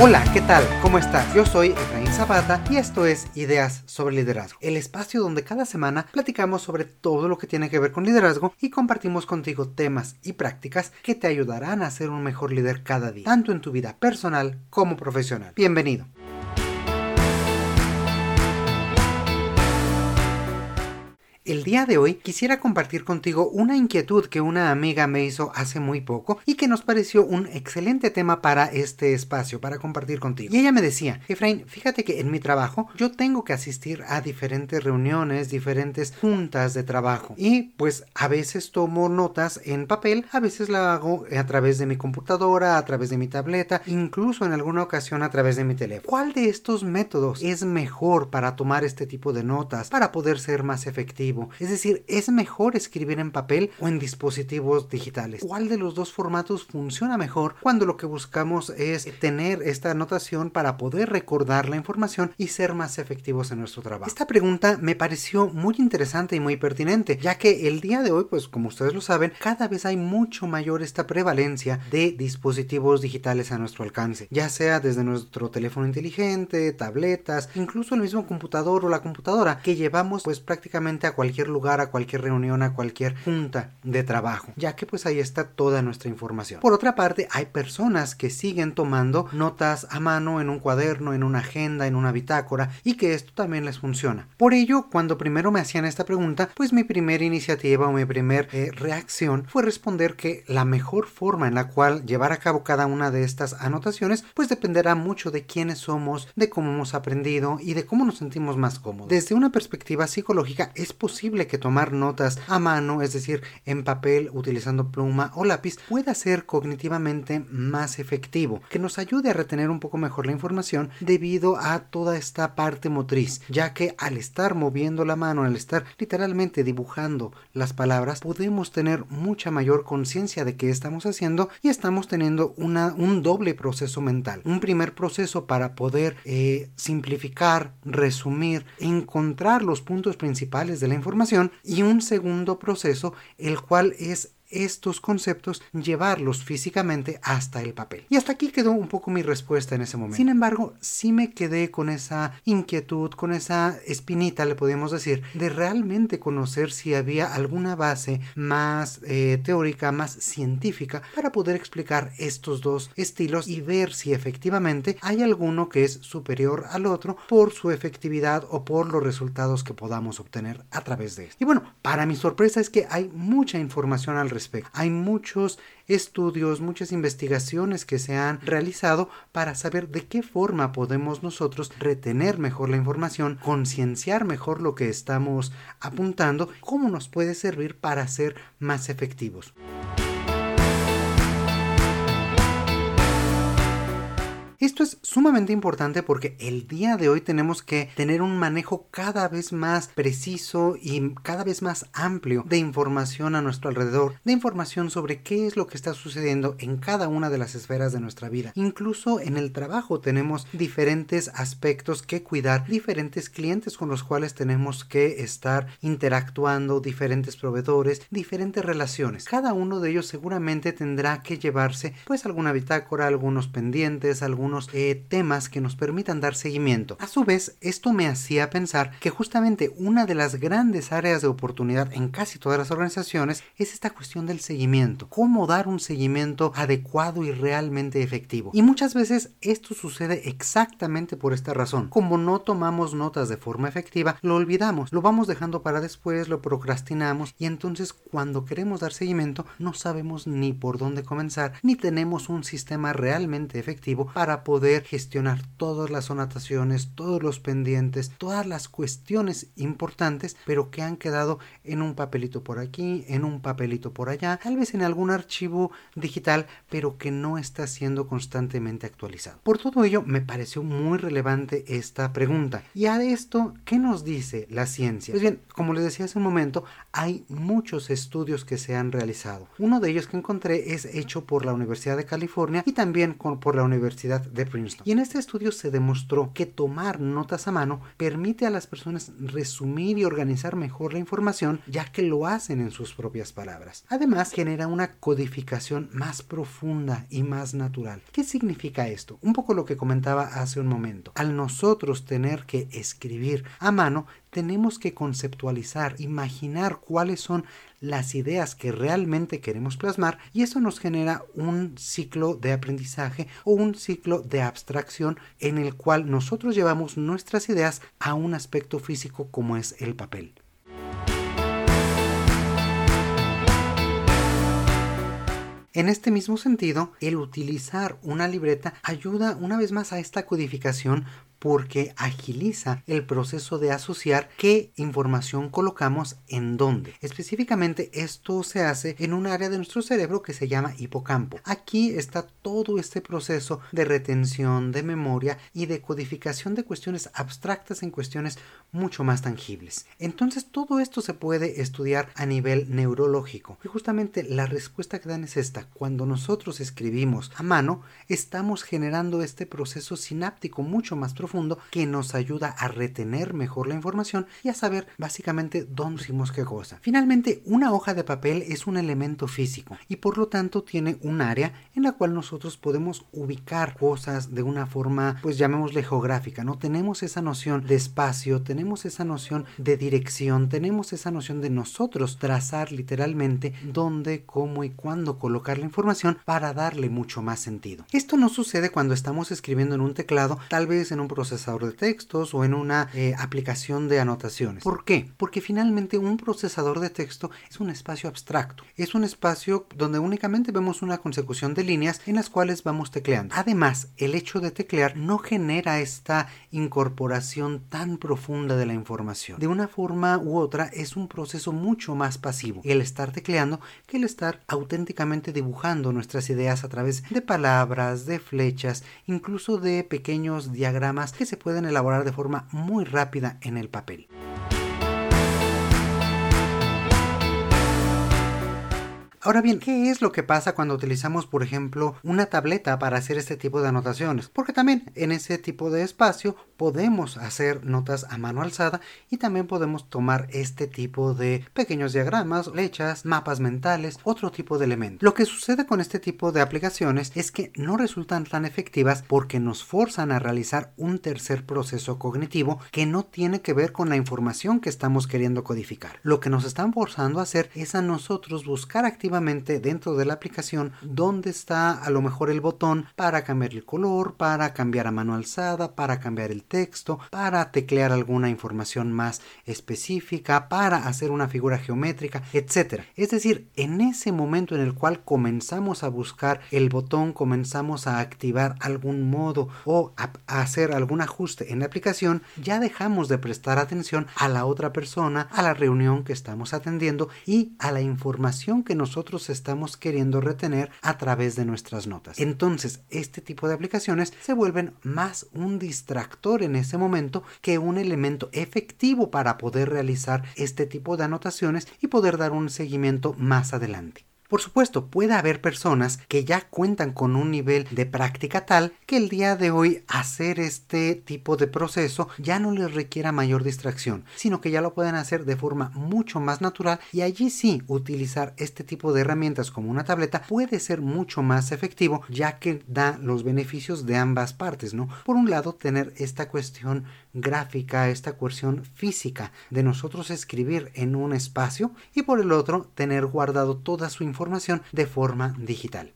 Hola, ¿qué tal? ¿Cómo estás? Yo soy Efraín Zapata y esto es Ideas sobre Liderazgo, el espacio donde cada semana platicamos sobre todo lo que tiene que ver con liderazgo y compartimos contigo temas y prácticas que te ayudarán a ser un mejor líder cada día, tanto en tu vida personal como profesional. Bienvenido. El día de hoy quisiera compartir contigo una inquietud que una amiga me hizo hace muy poco y que nos pareció un excelente tema para este espacio, para compartir contigo. Y ella me decía, Efraín, fíjate que en mi trabajo yo tengo que asistir a diferentes reuniones, diferentes juntas de trabajo y pues a veces tomo notas en papel, a veces la hago a través de mi computadora, a través de mi tableta, incluso en alguna ocasión a través de mi teléfono. ¿Cuál de estos métodos es mejor para tomar este tipo de notas, para poder ser más efectivo? Es decir, ¿es mejor escribir en papel o en dispositivos digitales? ¿Cuál de los dos formatos funciona mejor cuando lo que buscamos es tener esta anotación para poder recordar la información y ser más efectivos en nuestro trabajo? Esta pregunta me pareció muy interesante y muy pertinente, ya que el día de hoy, pues como ustedes lo saben, cada vez hay mucho mayor esta prevalencia de dispositivos digitales a nuestro alcance, ya sea desde nuestro teléfono inteligente, tabletas, incluso el mismo computador o la computadora que llevamos pues prácticamente a cualquier cualquier lugar, a cualquier reunión, a cualquier junta de trabajo, ya que pues ahí está toda nuestra información. Por otra parte, hay personas que siguen tomando notas a mano en un cuaderno, en una agenda, en una bitácora y que esto también les funciona. Por ello, cuando primero me hacían esta pregunta, pues mi primera iniciativa o mi primera eh, reacción fue responder que la mejor forma en la cual llevar a cabo cada una de estas anotaciones pues dependerá mucho de quiénes somos, de cómo hemos aprendido y de cómo nos sentimos más cómodos. Desde una perspectiva psicológica es posible posible que tomar notas a mano, es decir, en papel utilizando pluma o lápiz, pueda ser cognitivamente más efectivo, que nos ayude a retener un poco mejor la información debido a toda esta parte motriz, ya que al estar moviendo la mano, al estar literalmente dibujando las palabras, podemos tener mucha mayor conciencia de qué estamos haciendo y estamos teniendo una, un doble proceso mental. Un primer proceso para poder eh, simplificar, resumir, encontrar los puntos principales de la información información y un segundo proceso el cual es estos conceptos, llevarlos físicamente hasta el papel. Y hasta aquí quedó un poco mi respuesta en ese momento. Sin embargo, sí me quedé con esa inquietud, con esa espinita, le podemos decir, de realmente conocer si había alguna base más eh, teórica, más científica, para poder explicar estos dos estilos y ver si efectivamente hay alguno que es superior al otro por su efectividad o por los resultados que podamos obtener a través de esto. Y bueno, para mi sorpresa es que hay mucha información al respecto hay muchos estudios, muchas investigaciones que se han realizado para saber de qué forma podemos nosotros retener mejor la información, concienciar mejor lo que estamos apuntando, cómo nos puede servir para ser más efectivos. Esto es sumamente importante porque el día de hoy tenemos que tener un manejo cada vez más preciso y cada vez más amplio de información a nuestro alrededor, de información sobre qué es lo que está sucediendo en cada una de las esferas de nuestra vida. Incluso en el trabajo tenemos diferentes aspectos que cuidar, diferentes clientes con los cuales tenemos que estar interactuando, diferentes proveedores, diferentes relaciones. Cada uno de ellos seguramente tendrá que llevarse pues alguna bitácora, algunos pendientes, algunos eh, temas que nos permitan dar seguimiento. A su vez, esto me hacía pensar que justamente una de las grandes áreas de oportunidad en casi todas las organizaciones es esta cuestión del seguimiento. Cómo dar un seguimiento adecuado y realmente efectivo. Y muchas veces esto sucede exactamente por esta razón. Como no tomamos notas de forma efectiva, lo olvidamos, lo vamos dejando para después, lo procrastinamos y entonces cuando queremos dar seguimiento no sabemos ni por dónde comenzar ni tenemos un sistema realmente efectivo para poder gestionar todas las anotaciones, todos los pendientes, todas las cuestiones importantes, pero que han quedado en un papelito por aquí, en un papelito por allá, tal vez en algún archivo digital, pero que no está siendo constantemente actualizado. Por todo ello, me pareció muy relevante esta pregunta. Y a esto, ¿qué nos dice la ciencia? Pues bien, como les decía hace un momento, hay muchos estudios que se han realizado. Uno de ellos que encontré es hecho por la Universidad de California y también por la Universidad de Princeton. Y en este estudio se demostró que tomar notas a mano permite a las personas resumir y organizar mejor la información ya que lo hacen en sus propias palabras. Además, genera una codificación más profunda y más natural. ¿Qué significa esto? Un poco lo que comentaba hace un momento. Al nosotros tener que escribir a mano, tenemos que conceptualizar, imaginar cuáles son las ideas que realmente queremos plasmar y eso nos genera un ciclo de aprendizaje o un ciclo de abstracción en el cual nosotros llevamos nuestras ideas a un aspecto físico como es el papel. En este mismo sentido, el utilizar una libreta ayuda una vez más a esta codificación porque agiliza el proceso de asociar qué información colocamos en dónde. Específicamente esto se hace en un área de nuestro cerebro que se llama hipocampo. Aquí está todo este proceso de retención, de memoria y de codificación de cuestiones abstractas en cuestiones mucho más tangibles. Entonces todo esto se puede estudiar a nivel neurológico. Y justamente la respuesta que dan es esta. Cuando nosotros escribimos a mano, estamos generando este proceso sináptico mucho más profundo que nos ayuda a retener mejor la información y a saber básicamente dónde hicimos qué cosa. Finalmente, una hoja de papel es un elemento físico y por lo tanto tiene un área en la cual nosotros podemos ubicar cosas de una forma, pues llamémosle geográfica, ¿no? Tenemos esa noción de espacio, tenemos esa noción de dirección, tenemos esa noción de nosotros trazar literalmente dónde, cómo y cuándo colocar la información para darle mucho más sentido. Esto no sucede cuando estamos escribiendo en un teclado, tal vez en un proceso procesador de textos o en una eh, aplicación de anotaciones. ¿Por qué? Porque finalmente un procesador de texto es un espacio abstracto. Es un espacio donde únicamente vemos una consecución de líneas en las cuales vamos tecleando. Además, el hecho de teclear no genera esta incorporación tan profunda de la información. De una forma u otra es un proceso mucho más pasivo el estar tecleando que el estar auténticamente dibujando nuestras ideas a través de palabras, de flechas, incluso de pequeños diagramas que se pueden elaborar de forma muy rápida en el papel. Ahora bien, ¿qué es lo que pasa cuando utilizamos, por ejemplo, una tableta para hacer este tipo de anotaciones? Porque también en ese tipo de espacio podemos hacer notas a mano alzada y también podemos tomar este tipo de pequeños diagramas, flechas, mapas mentales, otro tipo de elementos. Lo que sucede con este tipo de aplicaciones es que no resultan tan efectivas porque nos forzan a realizar un tercer proceso cognitivo que no tiene que ver con la información que estamos queriendo codificar. Lo que nos están forzando a hacer es a nosotros buscar activamente dentro de la aplicación dónde está a lo mejor el botón para cambiar el color, para cambiar a mano alzada, para cambiar el texto, para teclear alguna información más específica, para hacer una figura geométrica, etc. Es decir, en ese momento en el cual comenzamos a buscar el botón, comenzamos a activar algún modo o a hacer algún ajuste en la aplicación, ya dejamos de prestar atención a la otra persona, a la reunión que estamos atendiendo y a la información que nosotros estamos queriendo retener a través de nuestras notas. Entonces, este tipo de aplicaciones se vuelven más un distractor en ese momento que un elemento efectivo para poder realizar este tipo de anotaciones y poder dar un seguimiento más adelante. Por supuesto, puede haber personas que ya cuentan con un nivel de práctica tal que el día de hoy hacer este tipo de proceso ya no les requiera mayor distracción, sino que ya lo pueden hacer de forma mucho más natural y allí sí utilizar este tipo de herramientas como una tableta puede ser mucho más efectivo ya que da los beneficios de ambas partes, ¿no? Por un lado, tener esta cuestión gráfica, esta cuestión física de nosotros escribir en un espacio y por el otro tener guardado toda su información de forma digital.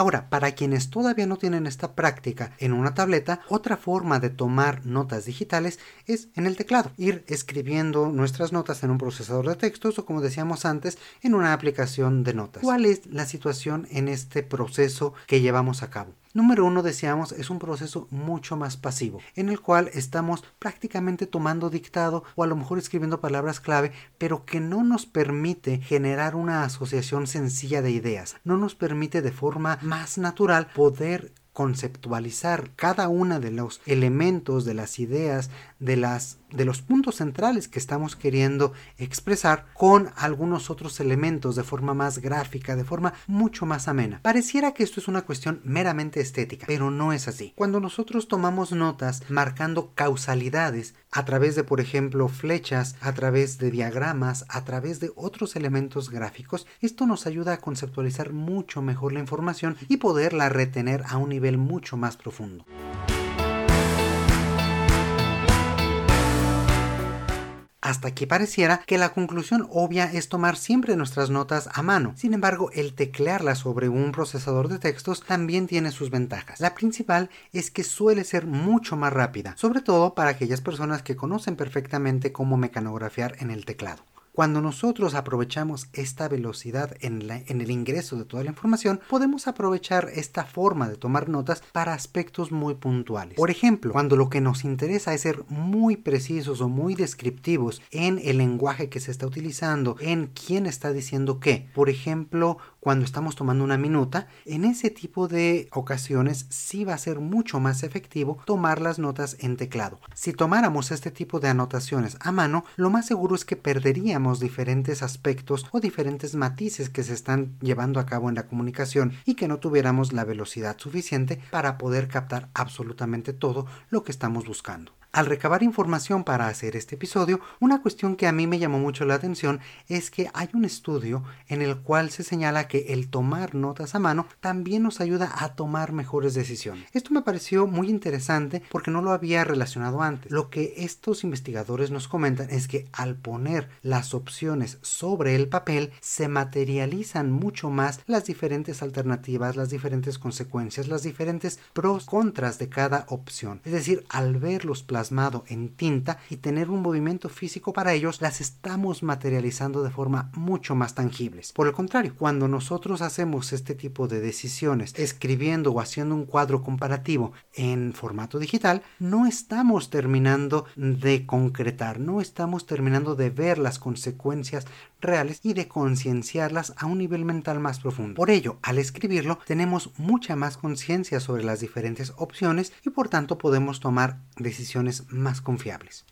Ahora, para quienes todavía no tienen esta práctica en una tableta, otra forma de tomar notas digitales es en el teclado, ir escribiendo nuestras notas en un procesador de textos o como decíamos antes, en una aplicación de notas. ¿Cuál es la situación en este proceso que llevamos a cabo? Número uno, decíamos, es un proceso mucho más pasivo, en el cual estamos prácticamente tomando dictado o a lo mejor escribiendo palabras clave, pero que no nos permite generar una asociación sencilla de ideas, no nos permite de forma más natural poder conceptualizar cada uno de los elementos, de las ideas, de las de los puntos centrales que estamos queriendo expresar con algunos otros elementos de forma más gráfica, de forma mucho más amena. Pareciera que esto es una cuestión meramente estética, pero no es así. Cuando nosotros tomamos notas marcando causalidades a través de, por ejemplo, flechas, a través de diagramas, a través de otros elementos gráficos, esto nos ayuda a conceptualizar mucho mejor la información y poderla retener a un nivel mucho más profundo. Hasta que pareciera que la conclusión obvia es tomar siempre nuestras notas a mano. Sin embargo, el teclearlas sobre un procesador de textos también tiene sus ventajas. La principal es que suele ser mucho más rápida, sobre todo para aquellas personas que conocen perfectamente cómo mecanografiar en el teclado. Cuando nosotros aprovechamos esta velocidad en, el ingreso de toda la información, podemos aprovechar esta forma de tomar notas para aspectos muy puntuales. Por ejemplo, cuando lo que nos interesa es ser muy precisos o muy descriptivos en el lenguaje que se está utilizando, en quién está diciendo qué. Por ejemplo, cuando estamos tomando una minuta, en ese tipo de ocasiones sí va a ser mucho más efectivo tomar las notas en teclado. Si tomáramos este tipo de anotaciones a mano, lo más seguro es que perderíamos diferentes aspectos o diferentes matices que se están llevando a cabo en la comunicación y que no tuviéramos la velocidad suficiente para poder captar absolutamente todo lo que estamos buscando. Al recabar información para hacer este episodio, una cuestión que a mí me llamó mucho la atención es que hay un estudio en el cual se señala que el tomar notas a mano también nos ayuda a tomar mejores decisiones. Esto me pareció muy interesante porque no lo había relacionado antes. Lo que estos investigadores nos comentan es que al poner las opciones sobre el papel se materializan mucho más las diferentes alternativas, las diferentes consecuencias, las diferentes pros, contras de cada opción. Es decir, al ver los en tinta y tener un movimiento físico para ellos, las estamos materializando de forma mucho más tangibles. Por el contrario, cuando nosotros hacemos este tipo de decisiones escribiendo o haciendo un cuadro comparativo en formato digital, no estamos terminando de concretar, no estamos terminando de ver las consecuencias reales y de concienciarlas a un nivel mental más profundo. Por ello, al escribirlo, tenemos mucha más conciencia sobre las diferentes opciones y por tanto podemos tomar decisiones más confiables.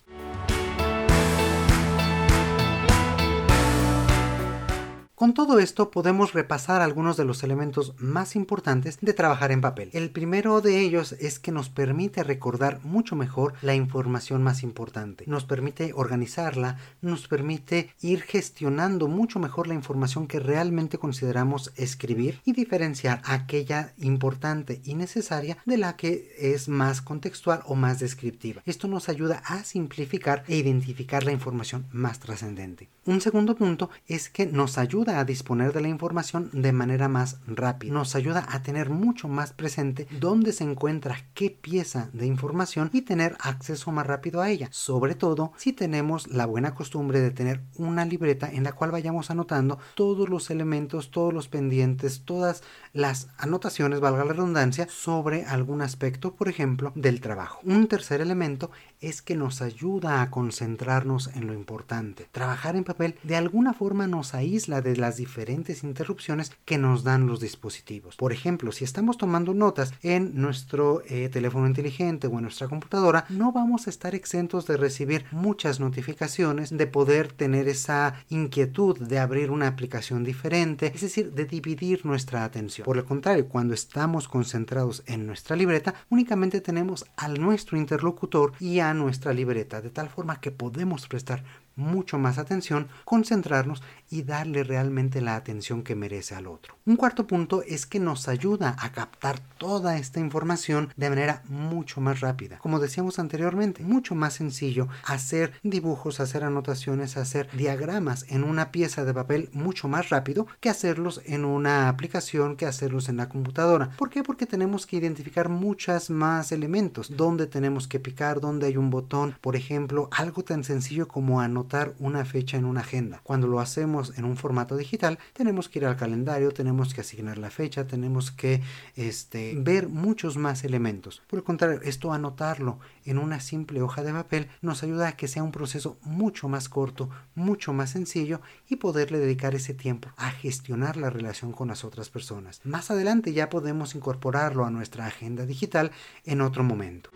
Con todo esto podemos repasar algunos de los elementos más importantes de trabajar en papel. El primero de ellos es que nos permite recordar mucho mejor la información más importante. Nos permite organizarla, nos permite ir gestionando mucho mejor la información que realmente consideramos escribir y diferenciar aquella importante y necesaria de la que es más contextual o más descriptiva. Esto nos ayuda a simplificar e identificar la información más trascendente. Un segundo punto es que nos ayuda a disponer de la información de manera más rápida. Nos ayuda a tener mucho más presente dónde se encuentra qué pieza de información y tener acceso más rápido a ella. Sobre todo si tenemos la buena costumbre de tener una libreta en la cual vayamos anotando todos los elementos, todos los pendientes, todas las anotaciones, valga la redundancia, sobre algún aspecto, por ejemplo, del trabajo. Un tercer elemento es que nos ayuda a concentrarnos en lo importante. Trabajar en papel de alguna forma nos aísla de las diferentes interrupciones que nos dan los dispositivos. Por ejemplo, si estamos tomando notas en nuestro eh, teléfono inteligente o en nuestra computadora, no vamos a estar exentos de recibir muchas notificaciones, de poder tener esa inquietud de abrir una aplicación diferente, es decir, de dividir nuestra atención. Por el contrario, cuando estamos concentrados en nuestra libreta, únicamente tenemos al nuestro interlocutor y a nuestra libreta, de tal forma que podemos prestar mucho más atención, concentrarnos y darle realmente la atención que merece al otro. Un cuarto punto es que nos ayuda a captar toda esta información de manera mucho más rápida. Como decíamos anteriormente, mucho más sencillo hacer dibujos, hacer anotaciones, hacer diagramas en una pieza de papel mucho más rápido que hacerlos en una aplicación, que hacerlos en la computadora. ¿Por qué? Porque tenemos que identificar muchas más elementos, dónde tenemos que picar, dónde hay un botón, por ejemplo, algo tan sencillo como anotar una fecha en una agenda. Cuando lo hacemos en un formato digital, tenemos que ir al calendario, tenemos que asignar la fecha, tenemos que este, ver muchos más elementos. Por el contrario, esto anotarlo en una simple hoja de papel nos ayuda a que sea un proceso mucho más corto, mucho más sencillo y poderle dedicar ese tiempo a gestionar la relación con las otras personas. Más adelante ya podemos incorporarlo a nuestra agenda digital en otro momento.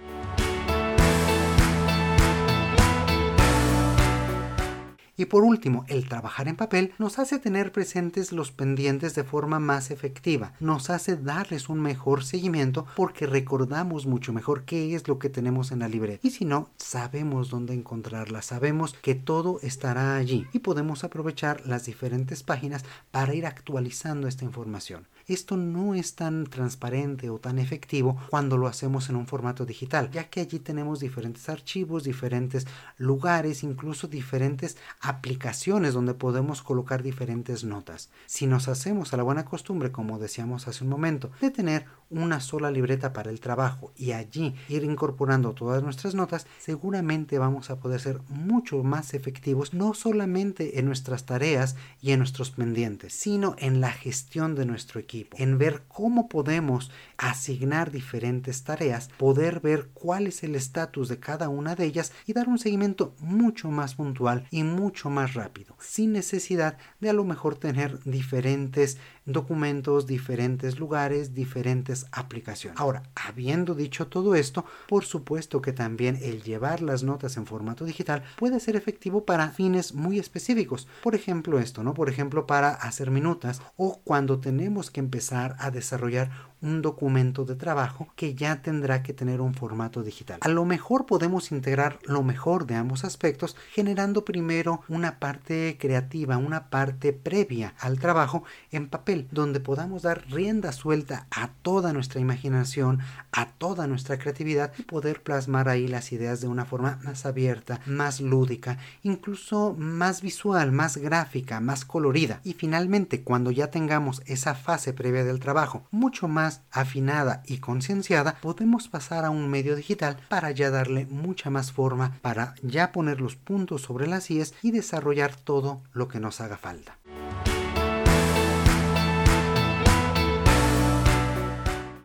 Y por último, el trabajar en papel nos hace tener presentes los pendientes de forma más efectiva, nos hace darles un mejor seguimiento porque recordamos mucho mejor qué es lo que tenemos en la libreta. Y si no, sabemos dónde encontrarla, sabemos que todo estará allí y podemos aprovechar las diferentes páginas para ir actualizando esta información. Esto no es tan transparente o tan efectivo cuando lo hacemos en un formato digital, ya que allí tenemos diferentes archivos, diferentes lugares, incluso diferentes aplicaciones donde podemos colocar diferentes notas. Si nos hacemos a la buena costumbre, como decíamos hace un momento, de tener una sola libreta para el trabajo y allí ir incorporando todas nuestras notas, seguramente vamos a poder ser mucho más efectivos, no solamente en nuestras tareas y en nuestros pendientes, sino en la gestión de nuestro equipo en ver cómo podemos asignar diferentes tareas, poder ver cuál es el estatus de cada una de ellas y dar un seguimiento mucho más puntual y mucho más rápido, sin necesidad de a lo mejor tener diferentes documentos, diferentes lugares, diferentes aplicaciones. Ahora, habiendo dicho todo esto, por supuesto que también el llevar las notas en formato digital puede ser efectivo para fines muy específicos. Por ejemplo, esto, ¿no? Por ejemplo, para hacer minutas o cuando tenemos que empezar a desarrollar un documento de trabajo que ya tendrá que tener un formato digital. A lo mejor podemos integrar lo mejor de ambos aspectos generando primero una parte creativa, una parte previa al trabajo en papel, donde podamos dar rienda suelta a toda nuestra imaginación, a toda nuestra creatividad y poder plasmar ahí las ideas de una forma más abierta, más lúdica, incluso más visual, más gráfica, más colorida. Y finalmente, cuando ya tengamos esa fase previa del trabajo mucho más afinada y concienciada, podemos pasar a un medio digital para ya darle mucha más forma, para ya poner los puntos sobre las IES y desarrollar todo lo que nos haga falta.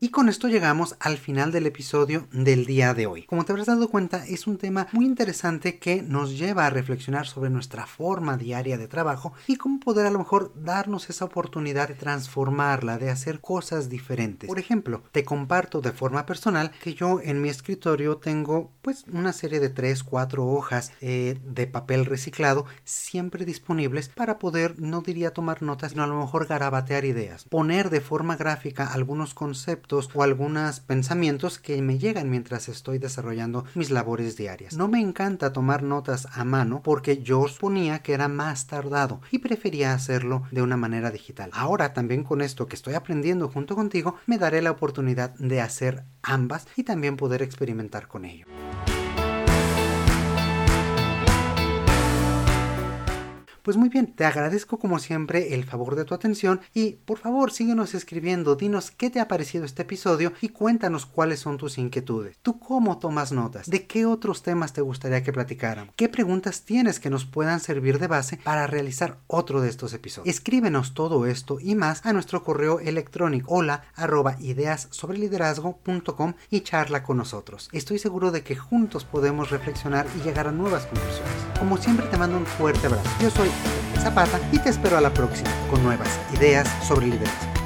Y con esto llegamos al final del episodio del día de hoy. Como te habrás dado cuenta, es un tema muy interesante que nos lleva a reflexionar sobre nuestra forma diaria de trabajo y cómo poder a lo mejor darnos esa oportunidad de transformarla, de hacer cosas diferentes. Por ejemplo, te comparto de forma personal que yo en mi escritorio tengo pues una serie de 3, 4 hojas eh, de papel reciclado siempre disponibles para poder, no diría tomar notas, sino a lo mejor garabatear ideas. Poner de forma gráfica algunos conceptos o algunos pensamientos que me llegan mientras estoy desarrollando mis labores diarias. No me encanta tomar notas a mano porque yo suponía que era más tardado y prefería hacerlo de una manera digital. Ahora también con esto que estoy aprendiendo junto contigo me daré la oportunidad de hacer ambas y también poder experimentar con ello. Pues muy bien, te agradezco como siempre el favor de tu atención y por favor síguenos escribiendo, dinos qué te ha parecido este episodio y cuéntanos cuáles son tus inquietudes. ¿Tú cómo tomas notas? ¿De qué otros temas te gustaría que platicáramos? ¿Qué preguntas tienes que nos puedan servir de base para realizar otro de estos episodios? Escríbenos todo esto y más a nuestro correo electrónico hola arroba ideas sobre liderazgo.com y charla con nosotros. Estoy seguro de que juntos podemos reflexionar y llegar a nuevas conclusiones. Como siempre te mando un fuerte abrazo. Yo soy Zapata y te espero a la próxima con nuevas ideas sobre liderazgo.